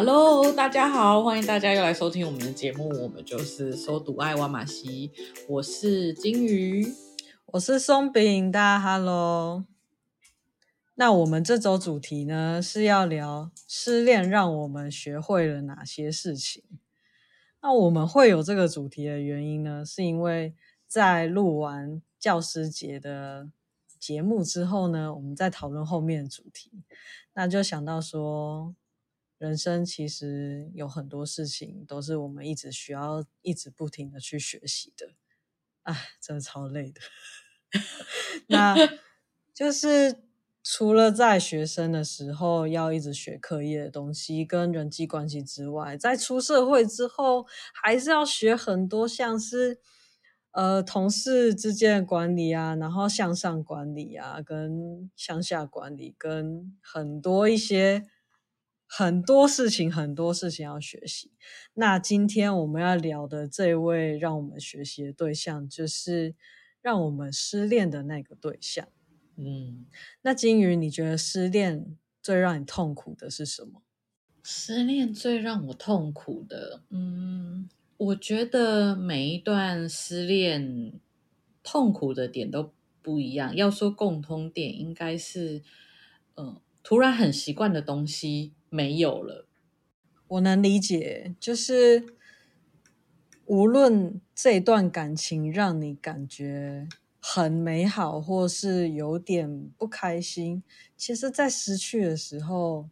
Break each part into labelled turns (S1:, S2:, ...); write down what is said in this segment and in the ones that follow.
S1: Hello，大家好，欢迎大家又来收听我们的节目。我们就是收读爱挖马西，我是金鱼，
S2: 我是松饼，大家 Hello。那我们这周主题呢是要聊失恋让我们学会了哪些事情。那我们会有这个主题的原因呢，是因为在录完教师节的节目之后呢，我们在讨论后面的主题，那就想到说，人生其实有很多事情都是我们一直需要一直不停的去学习的，哎，真的超累的。那 就是。除了在学生的时候要一直学课业的东西跟人际关系之外，在出社会之后还是要学很多，像是呃同事之间的管理啊，然后向上管理啊，跟向下管理，跟很多一些很多事情，很多事情要学习。那今天我们要聊的这位让我们学习的对象，就是让我们失恋的那个对象。嗯，那金鱼，你觉得失恋最让你痛苦的是什么？
S1: 失恋最让我痛苦的，嗯，我觉得每一段失恋痛苦的点都不一样。要说共通点，应该是，嗯，突然很习惯的东西没有了。
S2: 我能理解，就是无论这段感情让你感觉。很美好，或是有点不开心。其实，在失去的时候，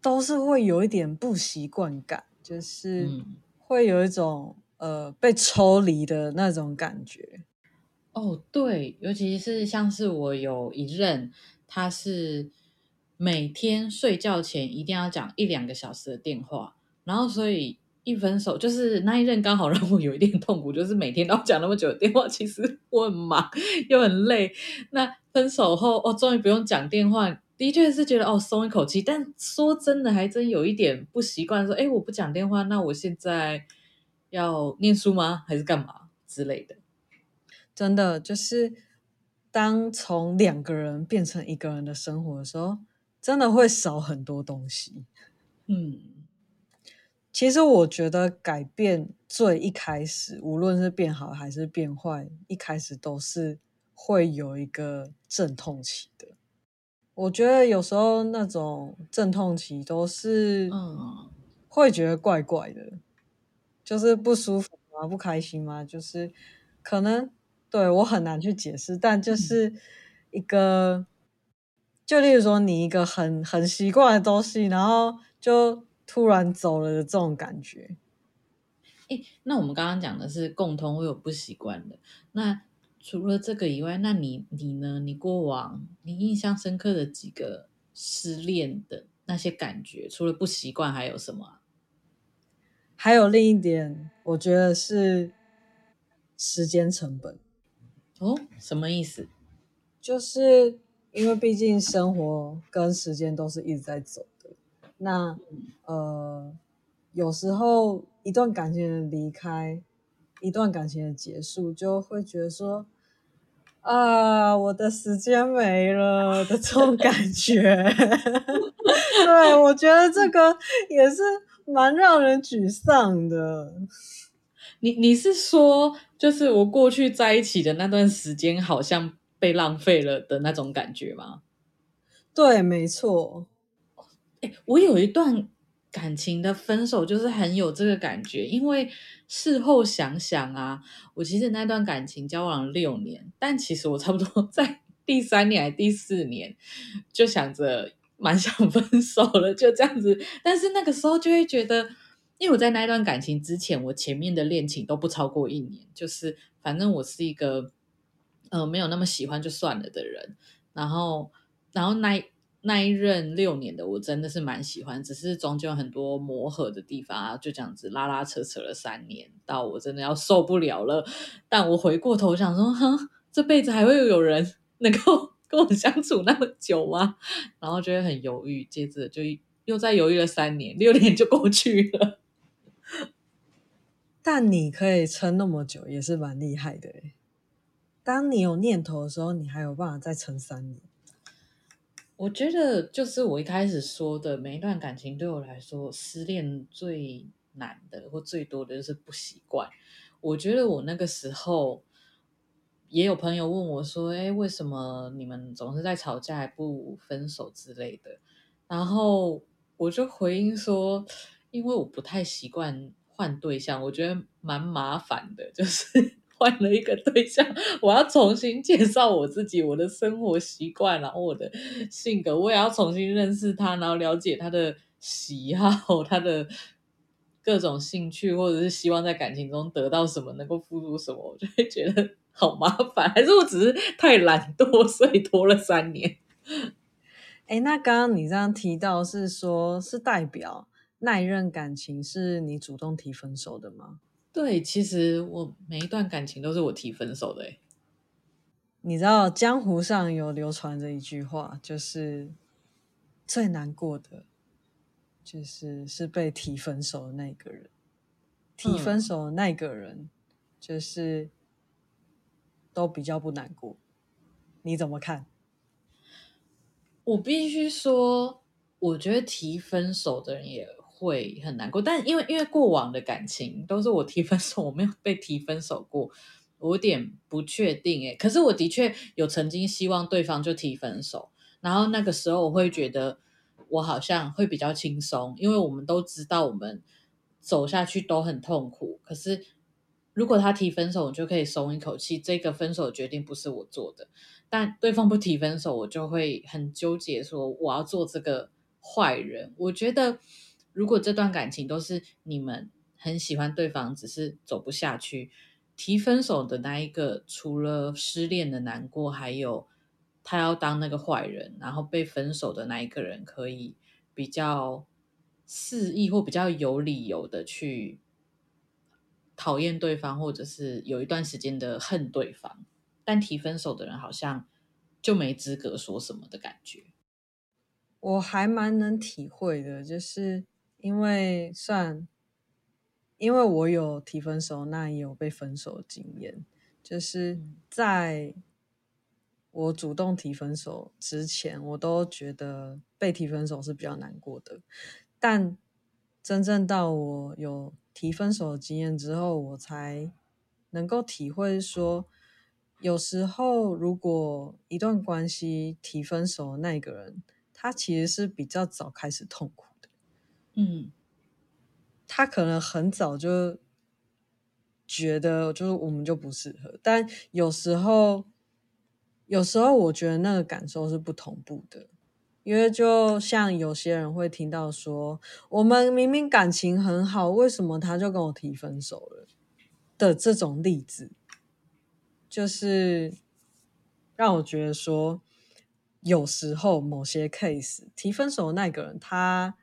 S2: 都是会有一点不习惯感，就是会有一种、嗯、呃被抽离的那种感觉。
S1: 哦，对，尤其是像是我有一任，他是每天睡觉前一定要讲一两个小时的电话，然后所以。一分手就是那一任，刚好让我有一点痛苦，就是每天都要讲那么久的电话，其实我很忙又很累。那分手后，哦，终于不用讲电话，的确是觉得哦松一口气。但说真的，还真有一点不习惯，说哎，我不讲电话，那我现在要念书吗？还是干嘛之类的？
S2: 真的就是当从两个人变成一个人的生活的时候，真的会少很多东西。嗯。其实我觉得改变最一开始，无论是变好还是变坏，一开始都是会有一个阵痛期的。我觉得有时候那种阵痛期都是，嗯，会觉得怪怪的，就是不舒服吗？不开心吗？就是可能对我很难去解释，但就是一个，就例如说你一个很很习惯的东西，然后就。突然走了的这种感觉，
S1: 诶，那我们刚刚讲的是共通会有不习惯的。那除了这个以外，那你你呢？你过往你印象深刻的几个失恋的那些感觉，除了不习惯，还有什么？
S2: 还有另一点，我觉得是时间成本。
S1: 哦，什么意思？
S2: 就是因为毕竟生活跟时间都是一直在走的。那呃，有时候一段感情的离开，一段感情的结束，就会觉得说，啊，我的时间没了的这种感觉。对，我觉得这个也是蛮让人沮丧的。
S1: 你你是说，就是我过去在一起的那段时间，好像被浪费了的那种感觉吗？
S2: 对，没错。
S1: 哎我有一段感情的分手，就是很有这个感觉。因为事后想想啊，我其实那段感情交往了六年，但其实我差不多 在第三年还第四年就想着蛮想分手了，就这样子。但是那个时候就会觉得，因为我在那段感情之前，我前面的恋情都不超过一年，就是反正我是一个呃没有那么喜欢就算了的人。然后，然后那。那一任六年的我真的是蛮喜欢，只是中间有很多磨合的地方啊，就这样子拉拉扯扯了三年，到我真的要受不了了。但我回过头想说，哼，这辈子还会有人能够 跟我相处那么久吗？然后就会很犹豫，接着就又再犹豫了三年，六年就过去了。
S2: 但你可以撑那么久，也是蛮厉害的。当你有念头的时候，你还有办法再撑三年。
S1: 我觉得就是我一开始说的，每一段感情对我来说，失恋最难的或最多的就是不习惯。我觉得我那个时候也有朋友问我说：“哎，为什么你们总是在吵架还不分手之类的？”然后我就回应说：“因为我不太习惯换对象，我觉得蛮麻烦的，就是。”换了一个对象，我要重新介绍我自己，我的生活习惯，然后我的性格，我也要重新认识他，然后了解他的喜好，他的各种兴趣，或者是希望在感情中得到什么，能够付出什么，我就会觉得好麻烦。还是我只是太懒惰，所以拖了三年。
S2: 哎，那刚刚你这样提到是说，是代表那一任感情是你主动提分手的吗？
S1: 对，其实我每一段感情都是我提分手的。诶，
S2: 你知道江湖上有流传着一句话，就是最难过的，就是是被提分手的那个人。提分手的那个人，就是都比较不难过。你怎么看？
S1: 我必须说，我觉得提分手的人也。会很难过，但因为因为过往的感情都是我提分手，我没有被提分手过，我有点不确定诶。可是我的确有曾经希望对方就提分手，然后那个时候我会觉得我好像会比较轻松，因为我们都知道我们走下去都很痛苦。可是如果他提分手，我就可以松一口气，这个分手决定不是我做的。但对方不提分手，我就会很纠结，说我要做这个坏人。我觉得。如果这段感情都是你们很喜欢对方，只是走不下去，提分手的那一个，除了失恋的难过，还有他要当那个坏人，然后被分手的那一个人可以比较肆意或比较有理由的去讨厌对方，或者是有一段时间的恨对方，但提分手的人好像就没资格说什么的感觉。
S2: 我还蛮能体会的，就是。因为算，因为我有提分手，那也有被分手的经验。就是在我主动提分手之前，我都觉得被提分手是比较难过的。但真正到我有提分手的经验之后，我才能够体会说，有时候如果一段关系提分手的那个人，他其实是比较早开始痛苦。
S1: 嗯，
S2: 他可能很早就觉得，就是我们就不适合。但有时候，有时候我觉得那个感受是不同步的，因为就像有些人会听到说，我们明明感情很好，为什么他就跟我提分手了的这种例子，就是让我觉得说，有时候某些 case 提分手的那个人他。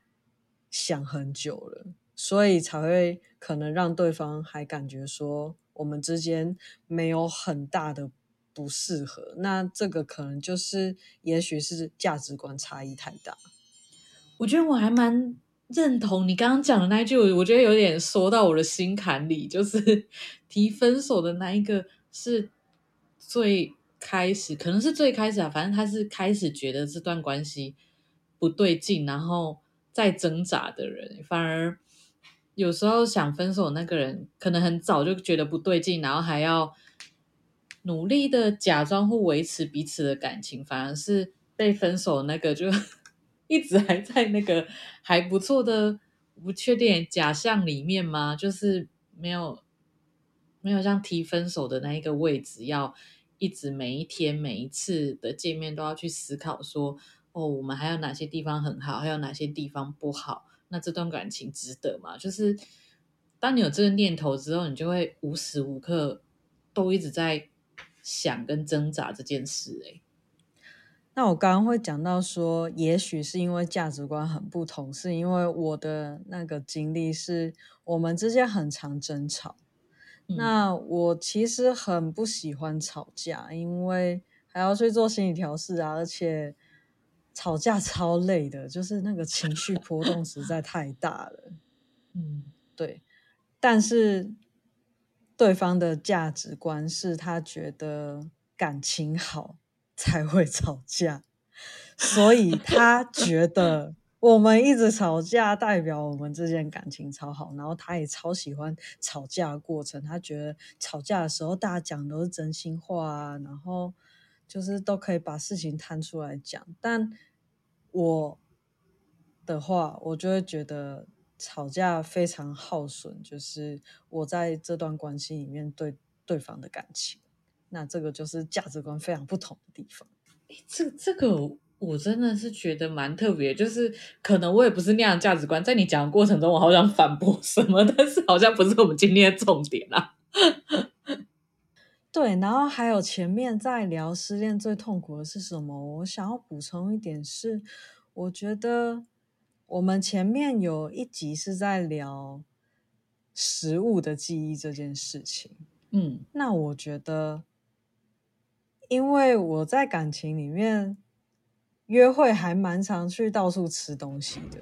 S2: 想很久了，所以才会可能让对方还感觉说我们之间没有很大的不适合。那这个可能就是，也许是价值观差异太大。
S1: 我觉得我还蛮认同你刚刚讲的那一句，我觉得有点说到我的心坎里，就是 提分手的那一个是最开始，可能是最开始啊，反正他是开始觉得这段关系不对劲，然后。在挣扎的人，反而有时候想分手那个人，可能很早就觉得不对劲，然后还要努力的假装或维持彼此的感情，反而是被分手那个就 一直还在那个还不错的不确定假象里面吗？就是没有没有像提分手的那一个位置，要一直每一天每一次的见面都要去思考说。哦，我们还有哪些地方很好，还有哪些地方不好？那这段感情值得吗？就是当你有这个念头之后，你就会无时无刻都一直在想跟挣扎这件事。诶，
S2: 那我刚刚会讲到说，也许是因为价值观很不同，是因为我的那个经历是我们之间很常争吵。嗯。那我其实很不喜欢吵架，因为还要去做心理调试啊，而且。吵架超累的，就是那个情绪波动实在太大了。
S1: 嗯，
S2: 对。但是对方的价值观是他觉得感情好才会吵架，所以他觉得我们一直吵架，代表我们之间感情超好。然后他也超喜欢吵架过程，他觉得吵架的时候大家讲的都是真心话啊，然后就是都可以把事情摊出来讲。但我的话，我就会觉得吵架非常耗损，就是我在这段关系里面对对方的感情。那这个就是价值观非常不同的地方。
S1: 这这个我真的是觉得蛮特别，就是可能我也不是那样价值观，在你讲的过程中，我好想反驳什么，但是好像不是我们今天的重点啦。
S2: 对，然后还有前面在聊失恋最痛苦的是什么？我想要补充一点是，我觉得我们前面有一集是在聊食物的记忆这件事情。
S1: 嗯，
S2: 那我觉得。因为我在感情里面约会还蛮常去到处吃东西的，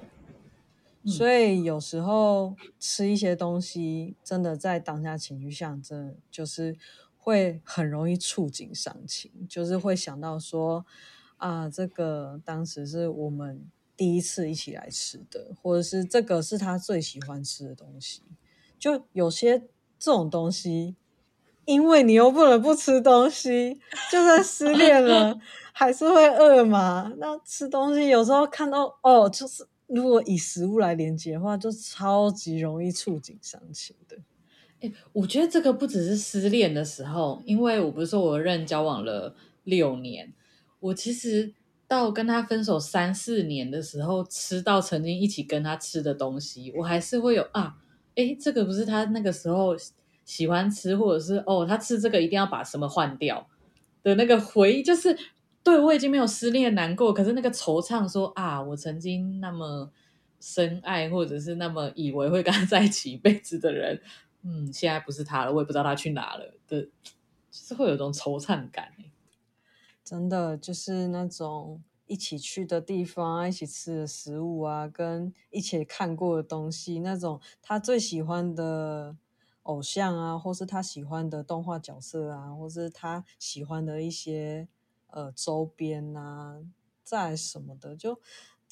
S2: 嗯，所以有时候吃一些东西，真的在当下情绪下，真的就是会很容易触景伤情，就是会想到说啊，这个当时是我们第一次一起来吃的，或者是这个是他最喜欢吃的东西，就有些这种东西。因为你又不能不吃东西，就算失恋了，还是会饿嘛。那吃东西有时候看到哦，就是如果以食物来连接的话，就超级容易触景伤情的。
S1: 我觉得这个不只是失恋的时候，因为我不是说我认交往了六年，我其实到跟他分手三四年的时候，吃到曾经一起跟他吃的东西，我还是会有啊，欸，这个不是他那个时候。喜欢吃，或者是哦，他吃这个一定要把什么换掉的那个回忆，就是对，我已经没有失恋难过，可是那个惆怅说啊，我曾经那么深爱，或者是那么以为会跟他在一起一辈子的人，嗯，现在不是他了，我也不知道他去哪了的，就是会有种惆怅感。
S2: 真的就是那种一起去的地方，一起吃的食物啊，跟一起看过的东西，那种他最喜欢的。偶像啊，或是他喜欢的动画角色啊，或是他喜欢的一些呃周边啊，在什么的，就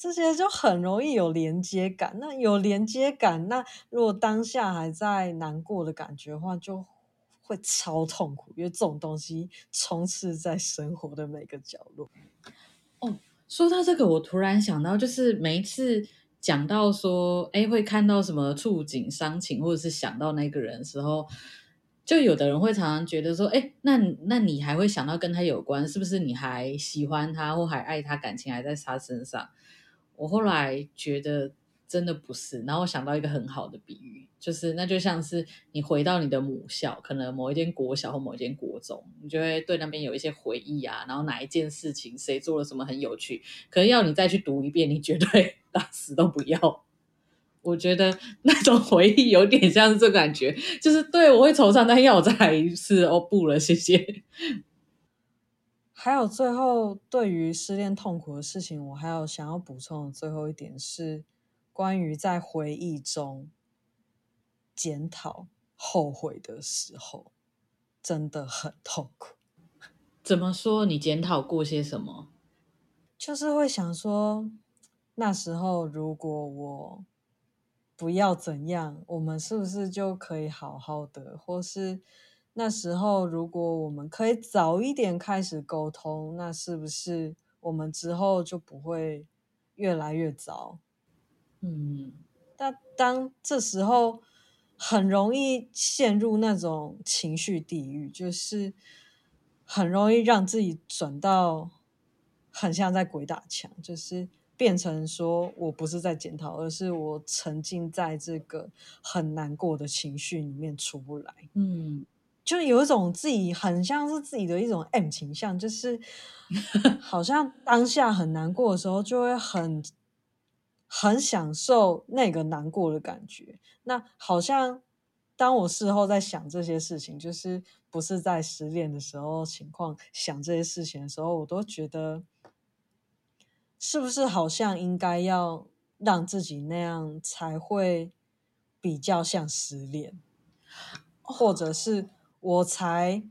S2: 这些就很容易有连接感。那有连接感，那如果当下还在难过的感觉的话，就会超痛苦，因为这种东西充斥在生活的每个角落。
S1: 哦，说到这个，我突然想到，就是每一次。讲到说，哎，会看到什么触景伤情，或者是想到那个人的时候，就有的人会常常觉得说，哎，那那你还会想到跟他有关，是不是你还喜欢他或还爱他，感情还在他身上？我后来觉得。真的不是，然后我想到一个很好的比喻，就是那就像是你回到你的母校，可能某一间国小或某一间国中，你就会对那边有一些回忆啊，然后哪一件事情谁做了什么很有趣，可是要你再去读一遍，你绝对 打死都不要。我觉得那种回忆有点像是这感觉，就是对我会惆怅，但要我再来一次哦，不了，谢谢。
S2: 还有最后对于失恋痛苦的事情，我还有想要补充的最后一点是。关于在回忆中检讨、后悔的时候，真的很痛苦。
S1: 怎么说？你检讨过些什么？
S2: 就是会想说，那时候如果我不要怎样，我们是不是就可以好好的？或是那时候如果我们可以早一点开始沟通，那是不是我们之后就不会越来越糟？
S1: 嗯，
S2: 但当这时候很容易陷入那种情绪地狱，就是很容易让自己转到很像在鬼打墙，就是变成说我不是在检讨，而是我沉浸在这个很难过的情绪里面出不来。
S1: 嗯，
S2: 就有一种自己很像是自己的一种 M 倾向，就是 好像当下很难过的时候就会很。很享受那个难过的感觉。那好像当我事后在想这些事情，就是不是在失恋的时候情况想这些事情的时候，我都觉得是不是好像应该要让自己那样才会比较像失恋，或者是我才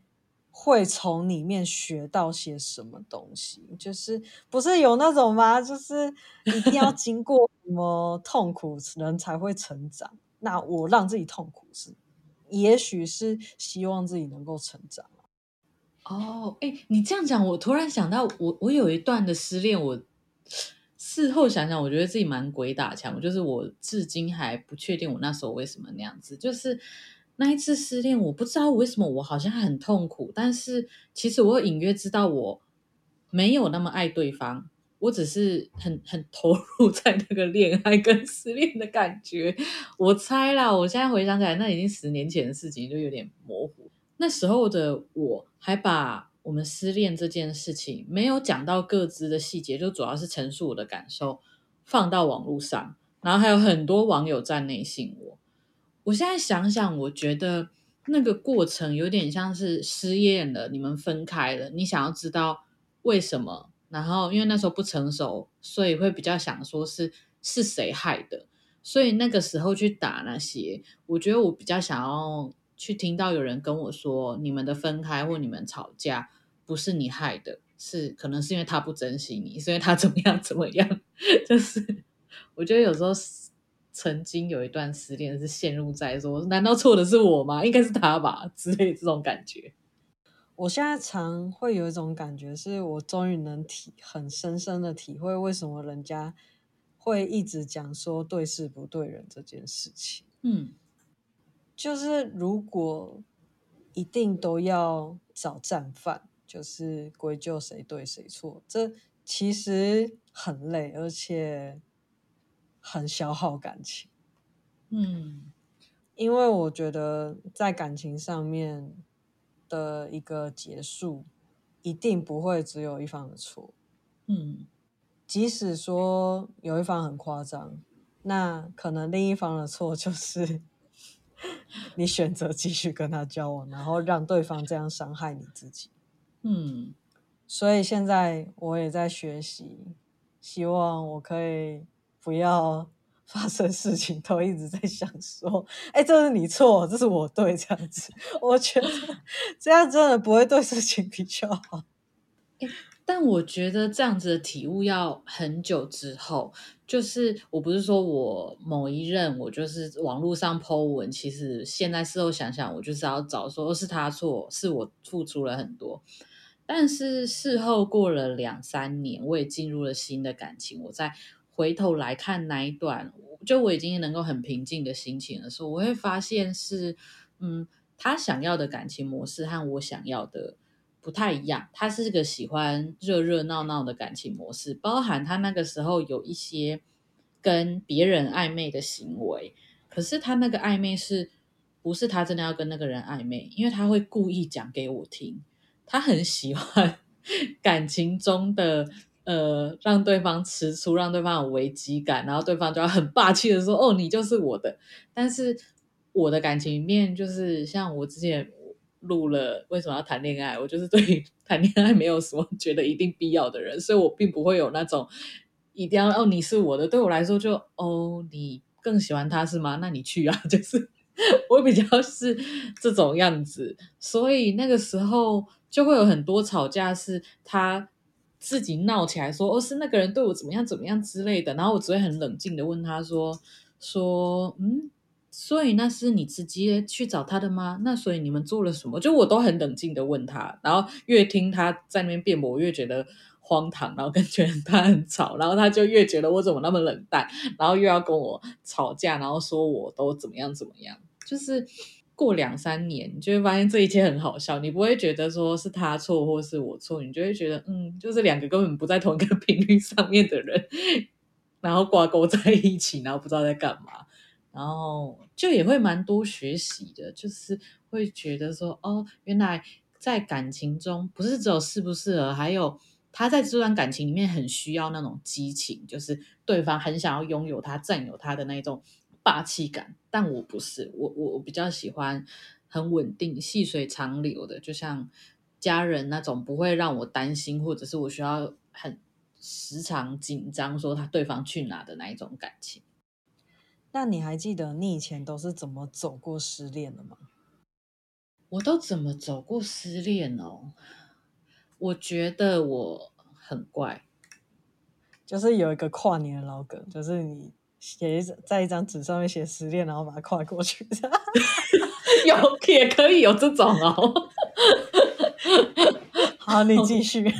S2: 会从里面学到些什么东西？就是不是有那种吗？就是一定要经过什么痛苦，人才会成长。那我让自己痛苦是，也许是希望自己能够成长。
S1: 哦，哎，你这样讲，我突然想到我，我有一段的失恋，我事后想想，我觉得自己蛮鬼打墙。就是我至今还不确定我那时候为什么那样子，就是。那一次失恋，我不知道为什么我好像很痛苦，但是其实我隐约知道我没有那么爱对方，我只是很很投入 在那个恋爱跟失恋的感觉。我猜啦，我现在回想起来，那已经十年前的事情，就有点模糊。那时候的我还把我们失恋这件事情没有讲到各自的细节，就主要是陈述我的感受，放到网络上，然后还有很多网友站内信我。我现在想想，我觉得那个过程有点像是失恋了，你们分开了，你想要知道为什么，然后因为那时候不成熟，所以会比较想说是是谁害的，所以那个时候去打那些，我觉得我比较想要去听到有人跟我说，你们的分开或你们吵架不是你害的，是可能是因为他不珍惜你，是因为他怎么样怎么样，就是我觉得有时候。曾经有一段失恋是陷入在说，难道错的是我吗？应该是他吧之类的这种感觉。
S2: 我现在常会有一种感觉，是我终于能体很深深的体会，为什么人家会一直讲说对事不对人这件事情。
S1: 嗯，
S2: 就是如果一定都要找战犯，就是归咎谁对谁错，这其实很累，而且。很消耗感情，
S1: 嗯，
S2: 因为我觉得在感情上面的一个结束，一定不会只有一方的错，
S1: 嗯，
S2: 即使说有一方很夸张，那可能另一方的错就是 你选择继续跟他交往，然后让对方这样伤害你自己，
S1: 嗯，
S2: 所以现在我也在学习，希望我可以。不要 发生事情都一直在想说，哎，这是你错，这是我对，这样子，我觉得这样真的不会对事情比较好。
S1: 但我觉得这样子的体悟要很久之后，就是我不是说我某一任我就是网络上 po 文，其实现在事后想想，我就是要找说是他错，是我付出了很多。但是事后过了两三年，我也进入了新的感情，我在。回头来看那一段，就我已经能够很平静的心情的时候，我会发现是，嗯，他想要的感情模式和我想要的不太一样。他是个喜欢热热闹闹的感情模式，包含他那个时候有一些跟别人暧昧的行为，可是他那个暧昧是不是他真的要跟那个人暧昧？因为他会故意讲给我听，他很喜欢 感情中的。呃，让对方吃醋，让对方有危机感，然后对方就要很霸气的说：“哦，你就是我的。”但是我的感情面，就是像我之前录了为什么要谈恋爱，我就是对谈恋爱没有什么觉得一定必要的人，所以我并不会有那种一定要哦，你是我的。对我来说就，就哦，你更喜欢他是吗？那你去啊，就是 我比较是这种样子，所以那个时候就会有很多吵架，是他。自己闹起来说，哦，是那个人对我怎么样怎么样之类的，然后我只会很冷静的问他说，说，嗯，所以那是你直接去找他的吗？那所以你们做了什么？就我都很冷静的问他，然后越听他在那边辩驳，我越觉得荒唐，然后跟觉他很吵，然后他就越觉得我怎么那么冷淡，然后又要跟我吵架，然后说我都怎么样怎么样，就是。过两三年，你就会发现这一切很好笑。你不会觉得说是他错或是我错，你就会觉得嗯，就是两个根本不在同一个 频率上面的人，然后挂钩在一起，然后不知道在干嘛，然后就也会蛮多学习的，就是会觉得说哦，原来在感情中不是只有适不适合，还有他在这段感情里面很需要那种激情，就是对方很想要拥有他、占有他的那种。霸气感，但我不是，我我我比较喜欢很稳定、细水长流的，就像家人那种，不会让我担心，或者是我需要很时常紧张，说他对方去哪的那一种感情。
S2: 那你还记得你以前都是怎么走过失恋的吗？
S1: 我都怎么走过失恋哦？我觉得我很怪，
S2: 就是有一个跨年的老梗，就是你写一在一张纸上面写失恋，然后把它跨过去。
S1: 有也可以有这种哦。
S2: 好，你继续。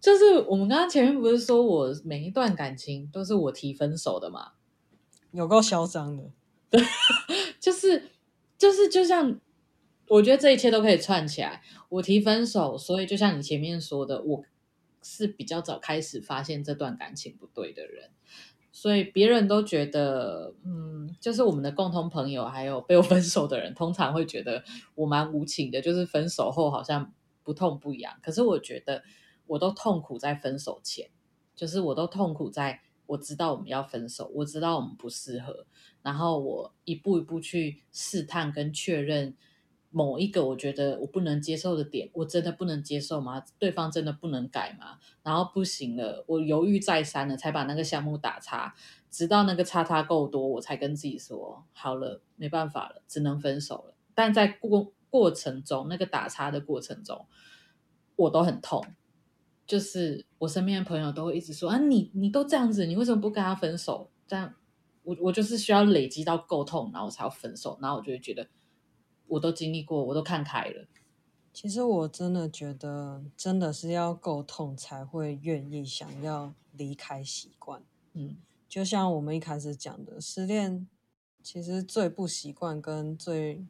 S1: 就是我们刚刚前面不是说我每一段感情都是我提分手的嘛？
S2: 有够嚣张的，
S1: 对，就是就是就像我觉得这一切都可以串起来。我提分手，所以就像你前面说的，我是比较早开始发现这段感情不对的人，所以别人都觉得，嗯，就是我们的共同朋友还有被我分手的人，通常会觉得我蛮无情的，就是分手后好像不痛不痒。可是我觉得。我都痛苦在分手前，就是我都痛苦在我知道我们要分手，我知道我们不适合，然后我一步一步去试探跟确认某一个我觉得我不能接受的点，我真的不能接受吗？对方真的不能改吗？然后不行了，我犹豫再三了，才把那个项目打叉，直到那个叉叉够多，我才跟自己说好了，没办法了，只能分手了。但在过过程中，那个打叉的过程中，我都很痛。就是我身边的朋友都会一直说啊，你你都这样子，你为什么不跟他分手？这样我我就是需要累积到够痛，然后我才要分手，然后我就会觉得我都经历过，我都看开了。
S2: 其实我真的觉得，真的是要够痛才会愿意想要离开习惯。嗯，就像我们一开始讲的，失恋其实最不习惯跟最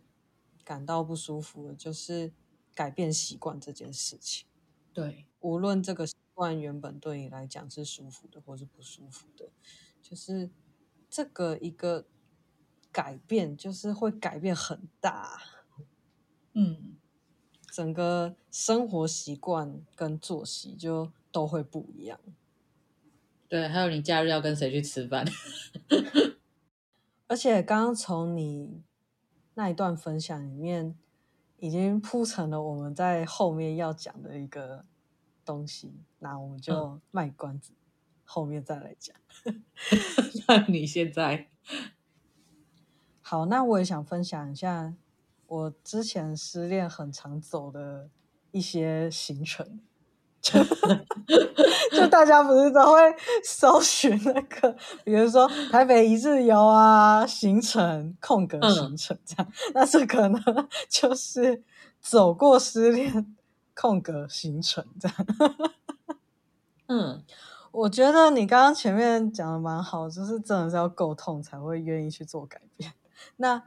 S2: 感到不舒服的就是改变习惯这件事情。
S1: 对。
S2: 无论这个习惯原本对你来讲是舒服的，或是不舒服的，就是这个一个改变，就是会改变很大。嗯，整个生活习惯跟作息就都会不一样。
S1: 对，还有你假日要跟谁去吃饭？
S2: 而且刚刚从你那一段分享里面，已经铺成了我们在后面要讲的一个。东西，那我们就卖关子，嗯、后面再来讲。
S1: 那你现在
S2: 好，那我也想分享一下我之前失恋很常走的一些行程。就就大家不是都会搜寻那个，比如说台北一日游啊，行程空格行程这样。嗯、那这个呢，就是走过失恋。空格行程这样，嗯，我觉得你刚刚前面讲的蛮好，就是真的是要够痛才会愿意去做改变。那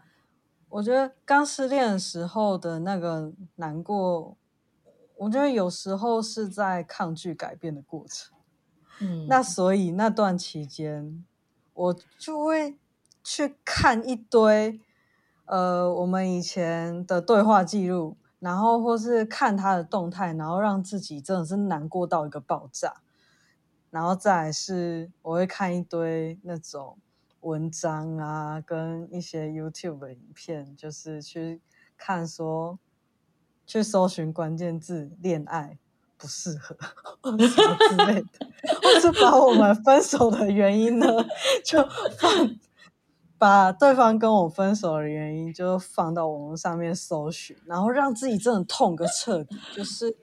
S2: 我觉得刚失恋的时候的那个难过，我觉得有时候是在抗拒改变的过程。嗯，那所以那段期间，我就会去看一堆，呃，我们以前的对话记录。然后或是看他的动态，然后让自己真的是难过到一个爆炸。然后再来是，我会看一堆那种文章啊，跟一些 YouTube 的影片，就是去看说，去搜寻关键字“恋爱不适合”什么之类的，或是把我们分手的原因呢，就放。把对方跟我分手的原因就放到网络上面搜寻，然后让自己真的痛个彻底，就是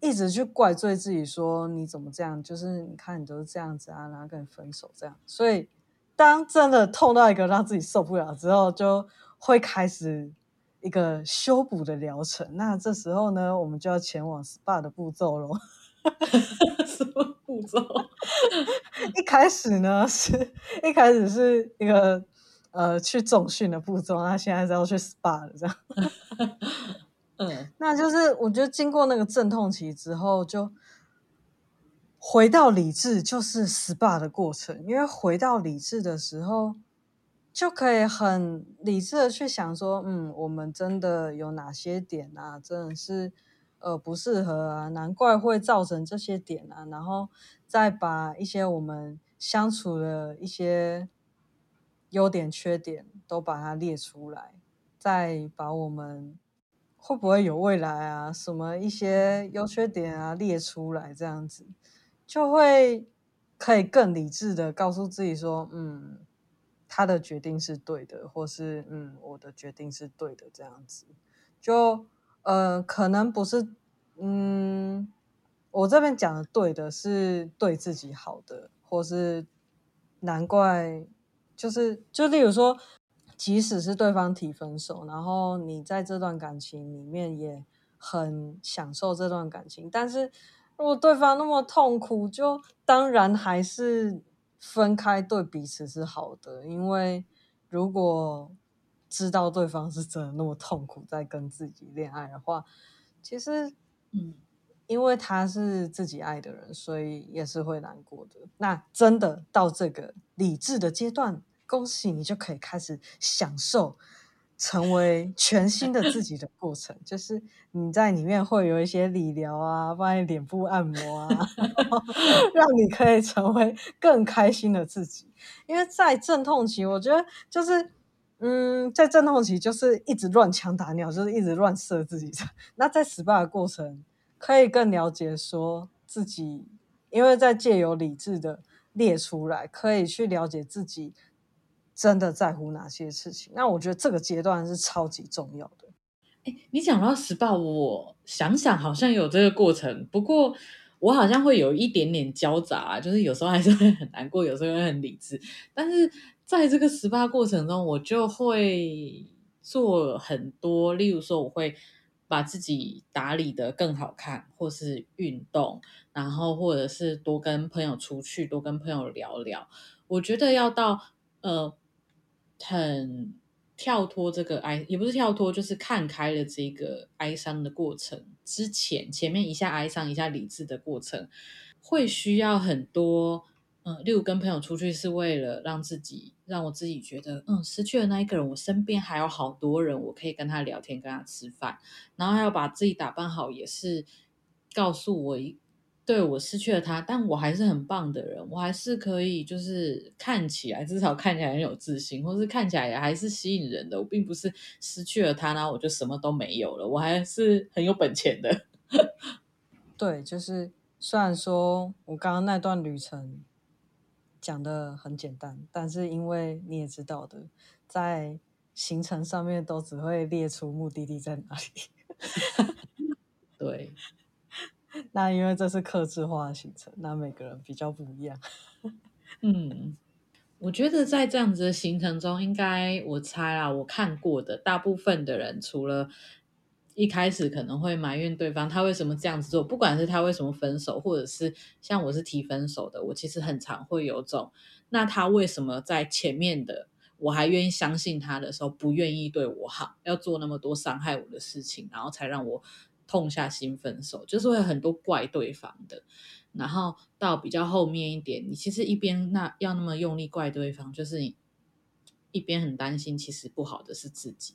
S2: 一直去怪罪自己说，你怎么这样，就是你看你都是这样子啊，然后跟你分手这样。所以当真的痛到一个让自己受不了之后，就会开始一个修补的疗程。那这时候呢，我们就要前往 SPA 的步骤喽。
S1: 什么步骤？
S2: 一开始呢，是一开始是一个。呃，去重训的步骤，那现在是要去 SPA 了，这样。嗯，那就是我觉得经过那个阵痛期之后，就回到理智，就是 SPA 的过程。因为回到理智的时候，就可以很理智的去想说，嗯，我们真的有哪些点啊，真的是呃不适合啊，难怪会造成这些点啊，然后再把一些我们相处的一些。优点、缺点都把它列出来，再把我们会不会有未来啊，什么一些优缺点啊列出来，这样子就会可以更理智的告诉自己说，嗯，他的决定是对的，或是嗯，我的决定是对的，这样子，就呃，可能不是，嗯，我这边讲的对的是对自己好的，或是难怪，就是就例如说，即使是对方提分手，然后你在这段感情里面也很享受这段感情，但是如果对方那么痛苦，就当然还是。分开对彼此是好的，因为如果知道对方是真的那么痛苦在跟自己恋爱的话，其实，嗯，因为他是自己爱的人，所以也是会难过的。那真的到这个理智的阶段，恭喜你就可以开始享受。成为全新的自己的过程，就是你在里面会有一些理疗啊，帮你脸部按摩啊，让你可以成为更开心的自己。因为在阵痛期，我觉得就是，嗯，在阵痛期就是一直乱枪打鸟，就是一直乱射自己。那在 SPA 的过程，可以更了解说自己，因为在借由理智的列出来，可以去了解自己。真的在乎哪些事情？那我觉得这个阶段是超级重要的。
S1: 诶，你讲到十八我想想好像有这个过程，不过我好像会有一点点交杂，就是有时候还是会很难过，有时候会很理智。但是在这个十八过程中，我就会做很多，例如说我会把自己打理得更好看，或是运动，然后或者是多跟朋友出去，多跟朋友聊聊。我觉得要到呃。很跳脱这个哀，也不是跳脱，就是看开了这个哀伤的过程。之前前面一下哀伤，一下理智的过程，会需要很多，嗯、例如跟朋友出去是为了让自己，让我自己觉得，嗯，失去了那一个人，我身边还有好多人，我可以跟他聊天，跟他吃饭，然后还要把自己打扮好，也是告诉我一。对，我失去了他，但我还是很棒的人，我还是可以，就是看起来至少看起来很有自信，或是看起来也还是吸引人的。我并不是失去了他，然后我就什么都没有了，我还是很有本钱的。
S2: 对，就是虽然说我刚刚那段旅程讲的很简单，但是因为你也知道的，在行程上面都只会列出目的地在哪里。
S1: 对。
S2: 那因为这是克制化的行程，那每个人比较不一样。
S1: 嗯，我觉得在这样子的行程中，应该我猜啦，我看过的大部分的人，除了一开始可能会埋怨对方他为什么这样子做，不管是他为什么分手，或者是像我是提分手的，我其实很常会有种，那他为什么在前面的我还愿意相信他的时候，不愿意对我好，要做那么多伤害我的事情，然后才让我。痛下心分手，就是会很多怪对方的，然后到比较后面一点，你其实一边那要那么用力怪对方，就是你一边很担心，其实不好的是自己，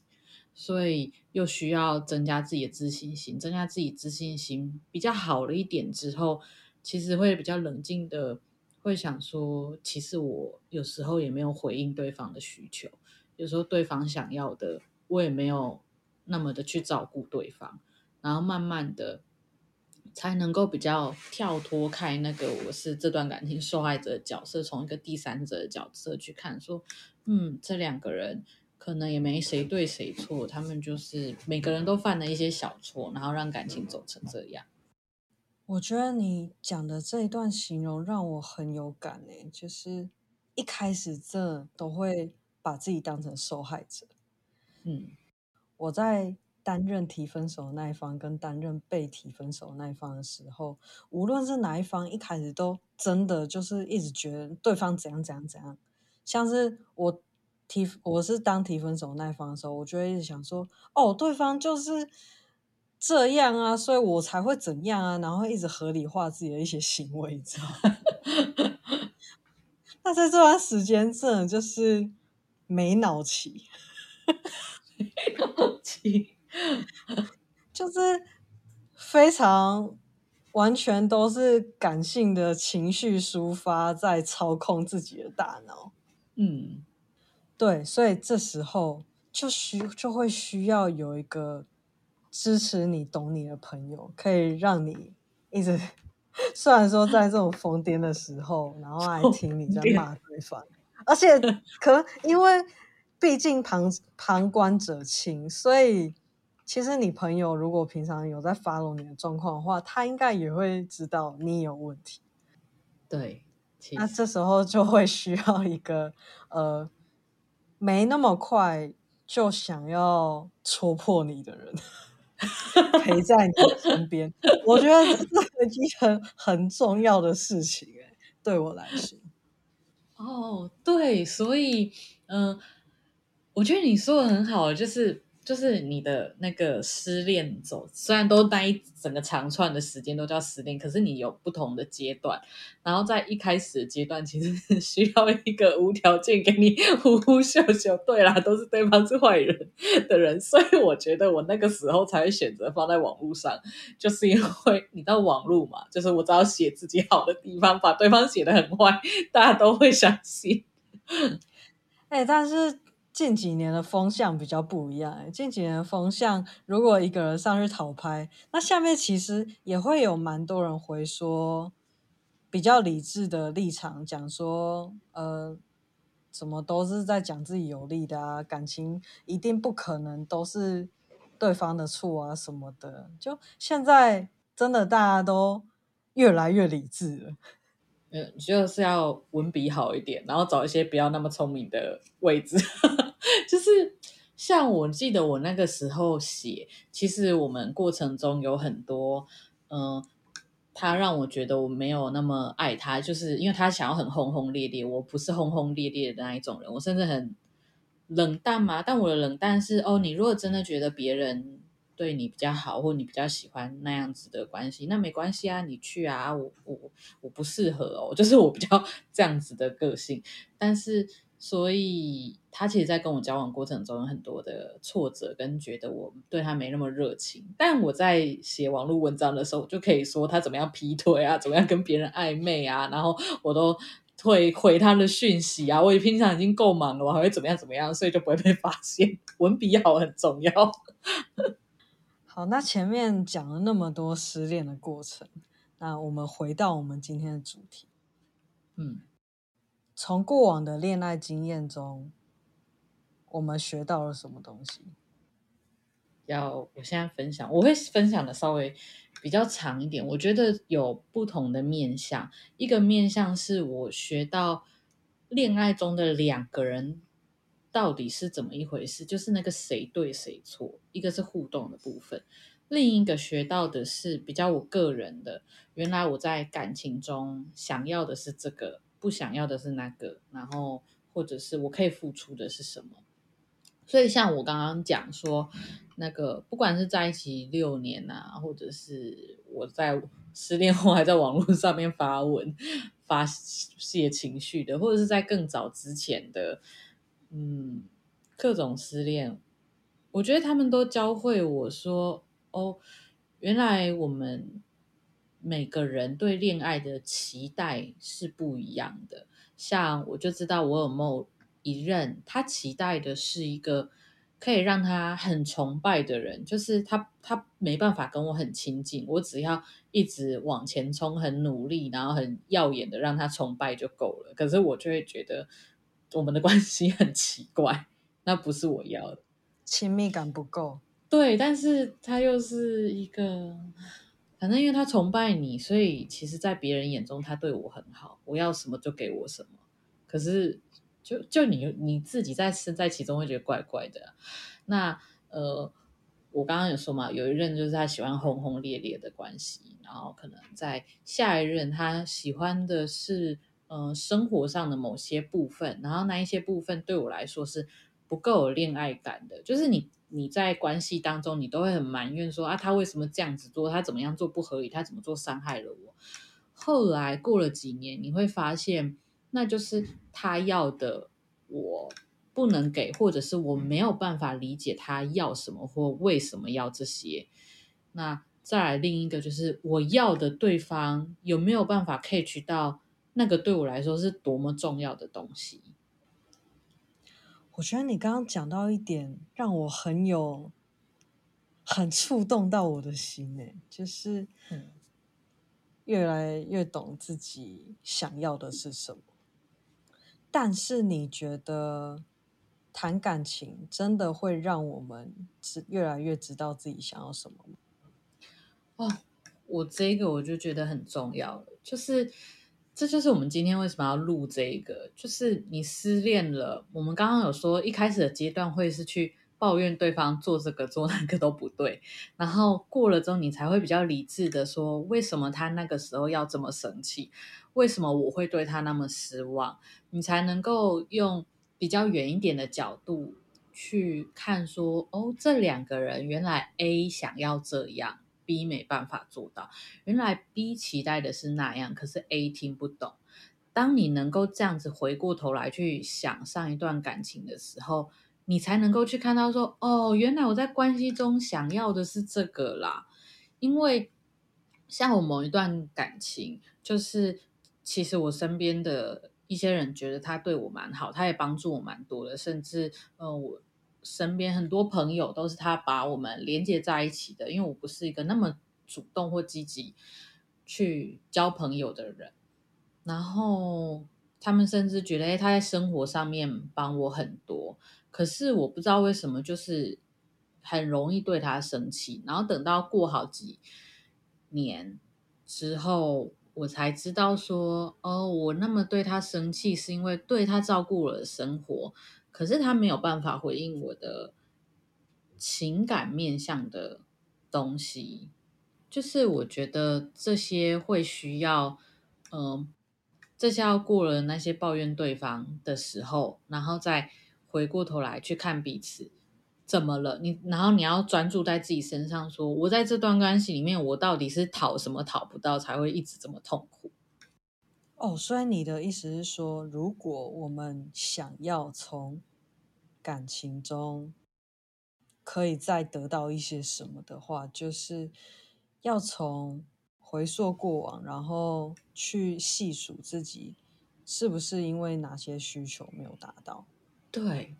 S1: 所以又需要增加自己的自信心，增加自己自信心比较好了一点之后，其实会比较冷静的，会想说，其实我有时候也没有回应对方的需求，有时候对方想要的，我也没有那么的去照顾对方。然后慢慢的才能够比较跳脱开那个我是这段感情受害者的角色，从一个第三者的角色去看，说，嗯，这两个人可能也没谁对谁错，他们就是每个人都犯了一些小错，然后让感情走成这样。
S2: 我觉得你讲的这一段形容让我很有感诶，就是一开始这都会把自己当成受害者。嗯，我在。担任提分手的那一方跟担任被提分手那一方的时候，无论是哪一方，一开始都真的就是一直觉得对方怎样怎样怎样。像是我提我是当提分手那一方的时候，我就会一直想说，哦，对方就是这样啊，所以我才会怎样啊，然后一直合理化自己的一些行为，你知道？那在这段时间，真的就是没脑期，
S1: 没脑期。
S2: 就是非常完全都是感性的情绪抒发，在操控自己的大脑。嗯，对，所以这时候就需就会需要有一个支持你、懂你的朋友，可以让你一直，虽然说在这种疯癫的时候，然后还听你在骂对方，而且可因为毕竟旁旁观者清，所以其实你朋友如果平常有在 follow 你的状况的话，他应该也会知道你有问题。
S1: 对，
S2: 那这时候就会需要一个呃，没那么快就想要戳破你的人。陪在你身边，我觉得这是一件很重要的事情，哎，对我来说。
S1: 哦，对，所以，嗯、呃，我觉得你说的很好，就是。就是你的那个失恋走，虽然都待整个长串的时间都叫失恋，可是你有不同的阶段。然后在一开始的阶段，其实 需要一个无条件给你呼呼秀秀，对啦，都是对方是坏人的人。所以我觉得我那个时候才会选择放在网络上，就是因为你知道网络嘛，就是我只要写自己好的地方，把对方写得很坏，大家都会相信。
S2: 哎、但是。近几年的风向比较不一样。近几年的风向，如果一个人上去讨拍，那下面其实也会有蛮多人回说比较理智的立场，讲说，呃，怎么都是在讲自己有利的啊，感情一定不可能都是对方的错啊什么的。就现在真的大家都越来越理智了。
S1: 嗯，就是要文笔好一点，然后找一些不要那么聪明的位置。就是像我记得我那个时候写，其实我们过程中有很多，嗯、他让我觉得我没有那么爱他，就是因为他想要很轰轰烈烈，我不是轰轰烈烈的那一种人，我甚至很冷淡嘛。但我的冷淡是，哦，你如果真的觉得别人。对你比较好，或你比较喜欢那样子的关系，那没关系啊，你去啊，我我我不适合哦，就是我比较 这样子的个性。但是，所以他其实，在跟我交往过程中有很多的挫折，跟觉得我对他没那么热情。但我在写网络文章的时候，就可以说他怎么样劈腿啊，怎么样跟别人暧昧啊，然后我都会回他的讯息啊。我也平常已经够忙了，我还会怎么样怎么样，所以就不会被发现。文笔好很重要。
S2: 好，那前面讲了那么多失恋的过程，那我们回到我们今天的主题。
S1: 嗯，
S2: 从过往的恋爱经验中，我们学到了什么东西？
S1: 要我现在分享，我会分享的稍微比较长一点。我觉得有不同的面向，一个面向是我学到恋爱中的两个人。到底是怎么一回事？就是那个谁对谁错，一个是互动的部分，另一个学到的是比较我个人的。原来我在感情中想要的是这个，不想要的是那个，然后或者是我可以付出的是什么。所以像我刚刚讲说，那个不管是在一起六年啊，或者是我在 失恋后还在网络上面发文发泄情绪的，或者是在更早之前的。嗯，各种失恋，我觉得他们都教会我说：“哦，原来我们每个人对恋爱的期待是不一样的。像我就知道我有某一任，他期待的是一个可以让他很崇拜的人，就是他他没办法跟我很亲近，我只要一直往前冲，很努力，然后很耀眼的让他崇拜就够了。可是我就会觉得。”我们的关系很奇怪，那不是我要的，
S2: 亲密感不够。
S1: 对，但是他又是一个，反正因为他崇拜你，所以其实，在别人眼中，他对我很好，我要什么就给我什么。可是就，就就你你自己在身在其中，会觉得怪怪的啊。那呃，我刚刚有说嘛，有一任就是他喜欢轰轰烈烈的关系，然后可能在下一任，他喜欢的是。嗯、生活上的某些部分，然后那一些部分对我来说是不够有恋爱感的。就是你你在关系当中，你都会很埋怨说啊，他为什么这样子做？他怎么样做不合理？他怎么做伤害了我？后来过了几年，你会发现，那就是他要的我不能给，或者是我没有办法理解他要什么或为什么要这些。那再来另一个就是我要的对方有没有办法 catch 到？那个对我来说是多么重要的东西。
S2: 我觉得你刚刚讲到一点，让我很有很触动到我的心诶，就是越来越懂自己想要的是什么。但是你觉得谈感情真的会让我们知越来越知道自己想要什么吗？
S1: 哦，我这个我就觉得很重要了，就是这就是我们今天为什么要录这个，就是你失恋了，我们刚刚有说一开始的阶段会是去。抱怨对方做这个做那个都不对，然后过了之后，你才会比较理智的说，为什么他那个时候要这么生气？为什么我会对他那么失望？你才能够用比较远一点的角度去看说，哦，这两个人原来 A 想要这样，B 没办法做到，原来 B 期待的是那样，可是 A 听不懂。当你能够这样子回过头来去想上一段感情的时候，你才能够去看到说，哦，原来我在关系中想要的是这个啦。因为像我某一段感情，就是其实我身边的一些人觉得他对我蛮好，他也帮助我蛮多的，甚至呃，我身边很多朋友都是他把我们连接在一起的。因为我不是一个那么主动或积极去交朋友的人，然后他们甚至觉得，哎，他在生活上面帮我很多。可是我不知道为什么，就是很容易对他生气，然后等到过好几年之后，我才知道说，哦，我那么对他生气，是因为对他照顾了生活，可是他没有办法回应我的情感面向的东西，就是我觉得这些会需要，嗯、呃，这些要过了那些抱怨对方的时候，然后再。回过头来去看彼此怎么了？你然后你要专注在自己身上说，说我在这段关系里面，我到底是讨什么讨不到，才会一直这么痛苦？
S2: 哦，所以你的意思是说，如果我们想要从感情中可以再得到一些什么的话，就是要从回溯过往，然后去细数自己是不是因为哪些需求没有达到。
S1: 对，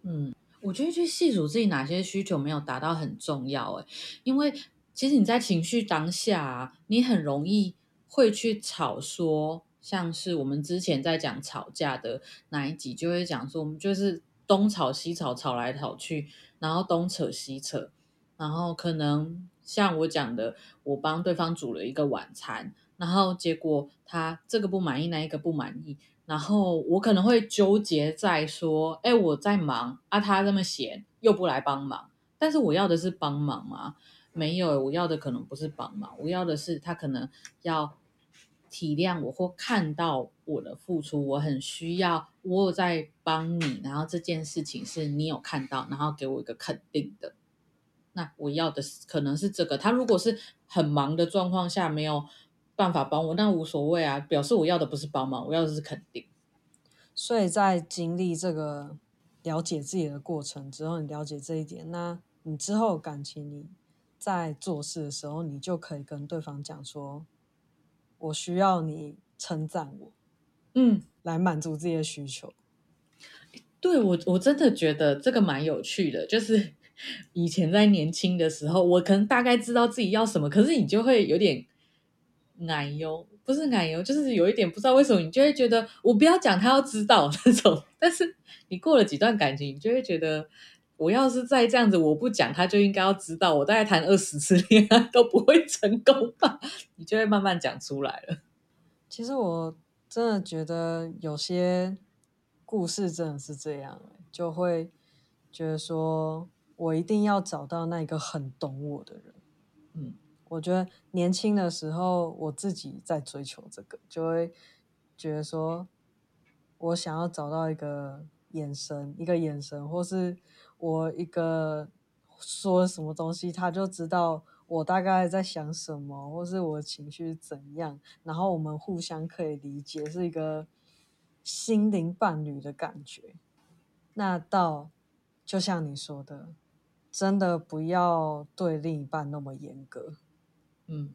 S1: 嗯，我觉得去细数自己哪些需求没有达到很重要诶，因为其实你在情绪当下啊，你很容易会去吵说，像是我们之前在讲吵架的那一集，就会讲说，我们就是东吵西吵，吵来吵去，然后东扯西扯，然后可能像我讲的，我帮对方煮了一个晚餐，然后结果他这个不满意，那一个不满意。然后我可能会纠结在说，哎，我在忙啊，他这么闲又不来帮忙，但是我要的是帮忙吗？没有，我要的可能不是帮忙，我要的是他可能要体谅我或看到我的付出，我很需要，我有在帮你，然后这件事情是你有看到，然后给我一个肯定的。那我要的是可能是这个，他如果是很忙的状况下没有。办法帮我，那无所谓啊，表示我要的不是帮忙，我要的是肯定。
S2: 所以在经历这个了解自己的过程之后，你了解这一点，那你之后感情你在做事的时候，你就可以跟对方讲说：“我需要你称赞我，
S1: 嗯，
S2: 来满足自己的需求。”
S1: 对，我我真的觉得这个蛮有趣的，就是以前在年轻的时候，我可能大概知道自己要什么，可是你就会有点。奶油不是奶油，就是有一点不知道为什么，你就会觉得我不要讲，他要知道那种。但是你过了几段感情，你就会觉得，我要是再这样子，我不讲，他就应该要知道。我大概谈二十次恋爱都不会成功吧？你就会慢慢讲出来了。
S2: 其实我真的觉得有些故事真的是这样，就会觉得说我一定要找到那个很懂我的人，我觉得年轻的时候，我自己在追求这个，就会觉得说，我想要找到一个眼神，一个眼神，或是我一个说什么东西，他就知道我大概在想什么，或是我情绪怎样，然后我们互相可以理解，是一个心灵伴侣的感觉。那到就像你说的，真的不要对另一半那么严格。
S1: 嗯，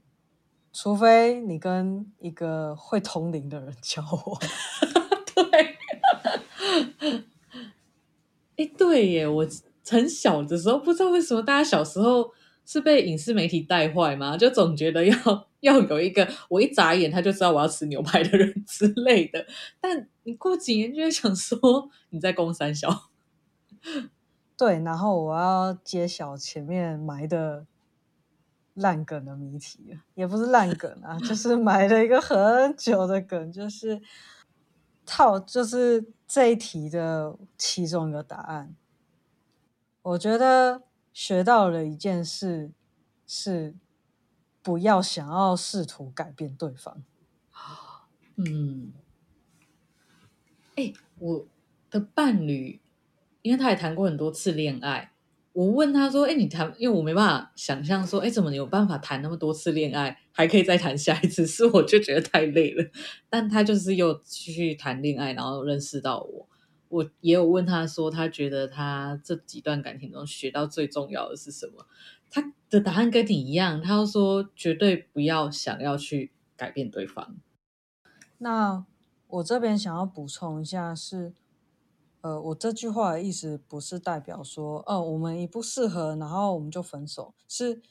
S2: 除非你跟一个会通灵的人交往，
S1: 对，哎，对耶，我很小的时候不知道为什么大家小时候是被影视媒体带坏嘛？就总觉得要 要有一个我一眨眼他就知道我要吃牛排的人之类的。但你过几年就会想说你在攻三小，
S2: 对，然后我要揭晓前面埋的烂梗的谜题，也不是烂梗啊，就是埋了一个很久的梗，就是套，就是这一题的其中一个答案。我觉得学到了一件事是，不要想要试图改变对方。
S1: 嗯，哎、我的伴侣，因为他也谈过很多次恋爱，我问他说：“哎、你谈？因为我没办法想象说，哎、怎么你有办法谈那么多次恋爱，还可以再谈下一次？是我就觉得太累了。但他就是又继续谈恋爱，然后认识到我。”我也有问他说，他觉得他这几段感情中学到最重要的是什么？他的答案跟你一样，他说绝对不要想要去改变对方。
S2: 那我这边想要补充一下是，呃，我这句话的意思不是代表说，哦，我们一不适合，然后我们就分手，是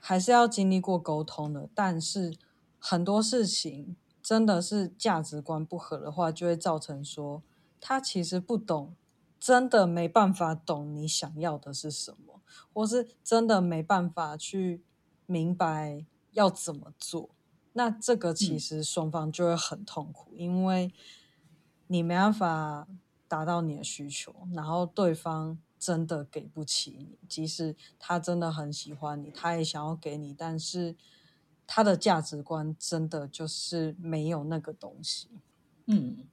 S2: 还是要经历过沟通的。但是很多事情真的是价值观不合的话，就会造成说。他其实不懂，真的没办法懂你想要的是什么，或是真的没办法去明白要怎么做。那这个其实双方就会很痛苦，嗯，因为你没办法达到你的需求，然后对方真的给不起你，即使他真的很喜欢你，他也想要给你，但是他的价值观真的就是没有那个东西。嗯。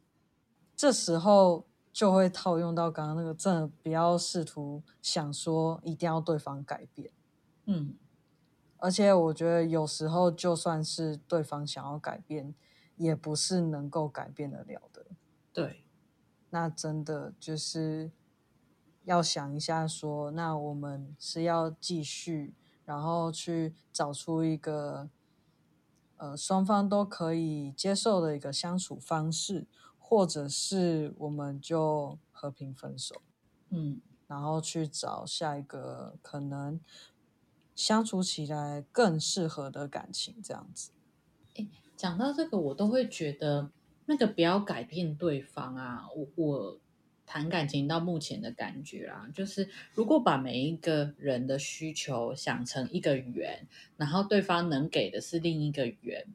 S2: 这时候就会套用到刚刚那个，真的不要试图想说一定要对方改变，嗯，而且我觉得有时候就算是对方想要改变，也不是能够改变得了的。
S1: 对，
S2: 那真的就是要想一下说，那我们是要继续，然后去找出一个呃双方都可以接受的一个相处方式。或者是我们就和平分手，嗯，然后去找下一个可能相处起来更适合的感情，这样子。
S1: 诶，讲到这个，我都会觉得那个不要改变对方啊。我我谈感情到目前的感觉啊，就是如果把每一个人的需求想成一个圆，然后对方能给的是另一个圆。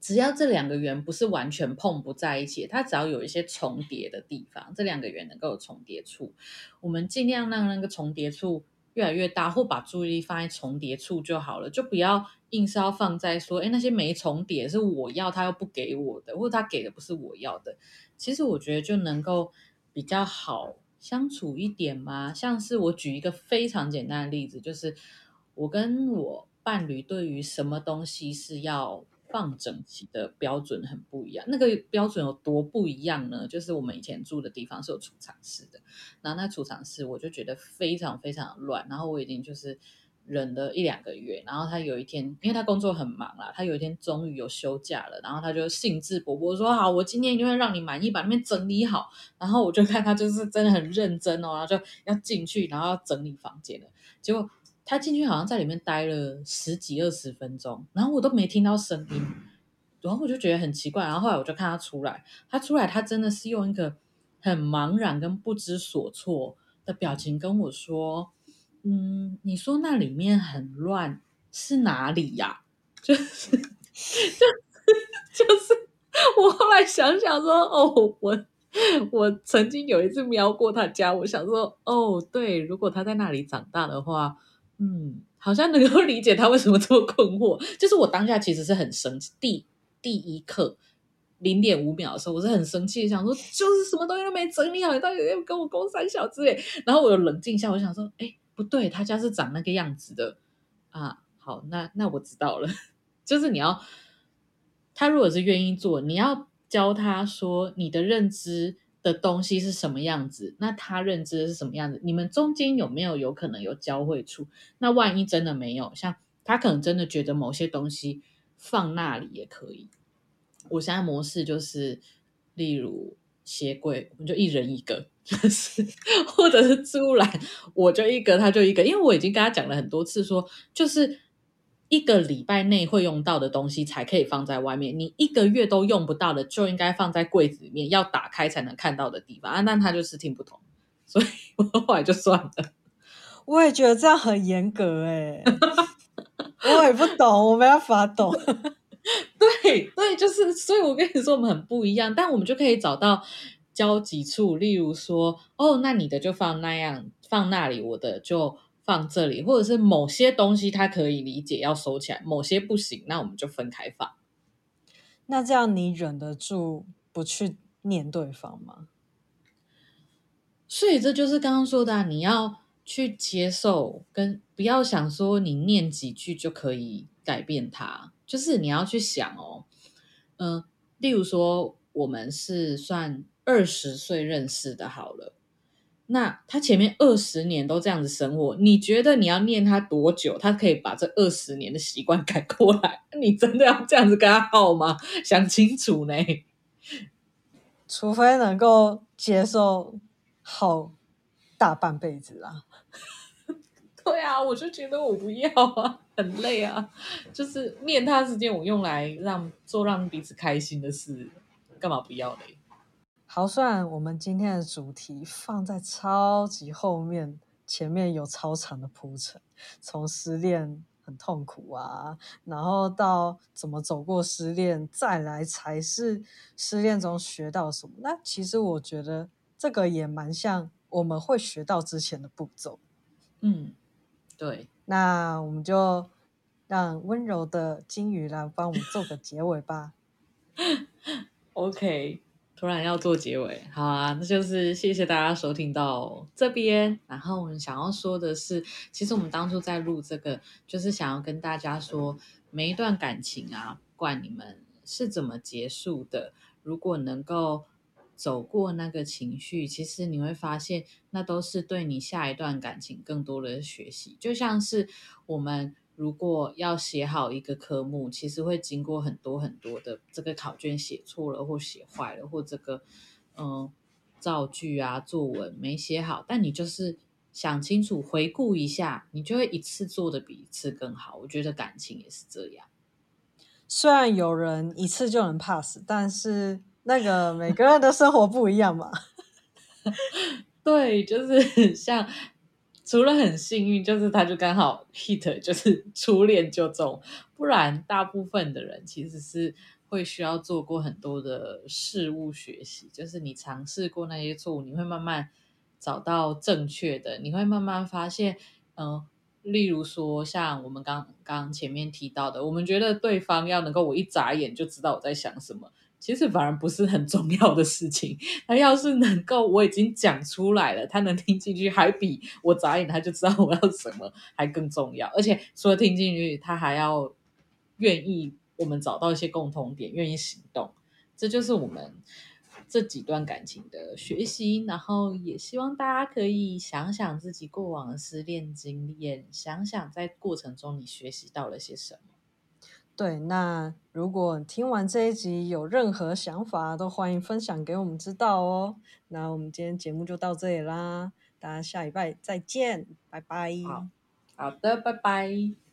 S1: 只要这两个圆不是完全碰不在一起，它只要有一些重叠的地方，这两个圆能够有重叠处，我们尽量让那个重叠处越来越大，或把注意力放在重叠处就好了，就不要硬是要放在说，哎，那些没重叠是我要，他又不给我的，或者他给的不是我要的。其实我觉得就能够比较好相处一点嘛。像是我举一个非常简单的例子，就是我跟我伴侣对于什么东西是要。放整齐的标准很不一样，那个标准有多不一样呢？就是我们以前住的地方是有储藏室的，然后那储藏室我就觉得非常非常乱，然后我已经就是忍了一两个月，然后他有一天，因为他工作很忙啦，他有一天终于有休假了，然后他就兴致勃勃说：“好，我今天一定会让你满意，把那边整理好。”然后我就看他就是真的很认真哦，然后就要进去，然后要整理房间了，结果。他进去好像在里面待了十几二十分钟，然后我都没听到声音，然后我就觉得很奇怪。然后后来我就看他出来，他出来，他真的是用一个很茫然跟不知所措的表情跟我说：“嗯，你说那里面很乱是哪里呀？”就是，就，就是我后来想想说：“哦，我我曾经有一次瞄过他家，我想说，哦，对，如果他在那里长大的话。”嗯，好像能够理解他为什么这么困惑。就是我当下其实是很生气，第第一刻零点五秒的时候，我是很生气，想说就是什么东西都没整理好，你到底要跟我攻三小之类。然后我又冷静一下，我想说，哎，不对，他家是长那个样子的啊。好，那那我知道了，就是你要他如果是愿意做，你要教他说你的认知。的东西是什么样子？那他认知的是什么样子？你们中间有没有有可能有交汇处？那万一真的没有，像他可能真的觉得某些东西放那里也可以。我现在模式就是，例如鞋柜，我们就一人一个，就是或者是置物篮，我就一个，他就一个。因为我已经跟他讲了很多次说，说就是一个礼拜内会用到的东西才可以放在外面，你一个月都用不到的就应该放在柜子里面，要打开才能看到的地方啊。但他就是听不懂，所以我后来就算了。
S2: 我也觉得这样很严格哎，我也不懂，我没办法懂。
S1: 对对，就是，所以我跟你说，我们很不一样，但我们就可以找到交集处。例如说，哦，那你的就放那样，放那里，我的就。放这里，或者是某些东西他可以理解要收起来，某些不行，那我们就分开放。
S2: 那这样你忍得住不去念对方吗？
S1: 所以这就是刚刚说的啊，你要去接受，跟不要想说你念几句就可以改变他，就是你要去想哦，嗯、呃，例如说我们是算二十岁认识的，好了。那他前面二十年都这样子生活，你觉得你要念他多久，他可以把这二十年的习惯改过来？你真的要这样子跟他耗吗？想清楚呢。
S2: 除非能够接受耗大半辈子啊。
S1: 对啊，我就觉得我不要啊，很累啊。就是念他时间，我用来让做让彼此开心的事，干嘛不要嘞？
S2: 好，虽然我们今天的主题放在超级后面，前面有超长的铺陈，从失恋很痛苦啊，然后到怎么走过失恋，再来才是失恋中学到什么。那其实我觉得这个也蛮像我们会学到之前的步骤。
S1: 嗯，对。
S2: 那我们就让温柔的金鱼来帮我们做个结尾吧。
S1: OK。突然要做结尾，好啊，那就是谢谢大家收听到这边。然后我们想要说的是，其实我们当初在录这个，就是想要跟大家说，每一段感情啊，不管你们是怎么结束的，如果能够走过那个情绪，其实你会发现，那都是对你下一段感情更多的学习。就像是我们。如果要写好一个科目，其实会经过很多很多的这个考卷写错了或写坏了，或这个嗯造句啊作文没写好，但你就是想清楚回顾一下，你就会一次做的比一次更好。我觉得感情也是这样，
S2: 虽然有人一次就能 pass，但是那个每个人的生活不一样嘛。
S1: 对，就是 像。除了很幸运，就是他就刚好 hit，就是初恋就中，不然大部分的人其实是会需要做过很多的事物学习，就是你尝试过那些错误，你会慢慢找到正确的，你会慢慢发现，嗯、例如说像我们刚刚前面提到的，我们觉得对方要能够我一眨眼就知道我在想什么。其实反而不是很重要的事情，他要是能够我已经讲出来了，他能听进去，还比我眨眼他就知道我要什么还更重要。而且除了听进去，他还要愿意我们找到一些共同点，愿意行动。这就是我们这几段感情的学习。然后也希望大家可以想想自己过往的失恋经验，想想在过程中你学习到了些什么。
S2: 对，那如果听完这一集有任何想法，都欢迎分享给我们知道哦。那我们今天节目就到这里啦，大家下礼拜再见，拜拜。
S1: 好，好的，拜拜。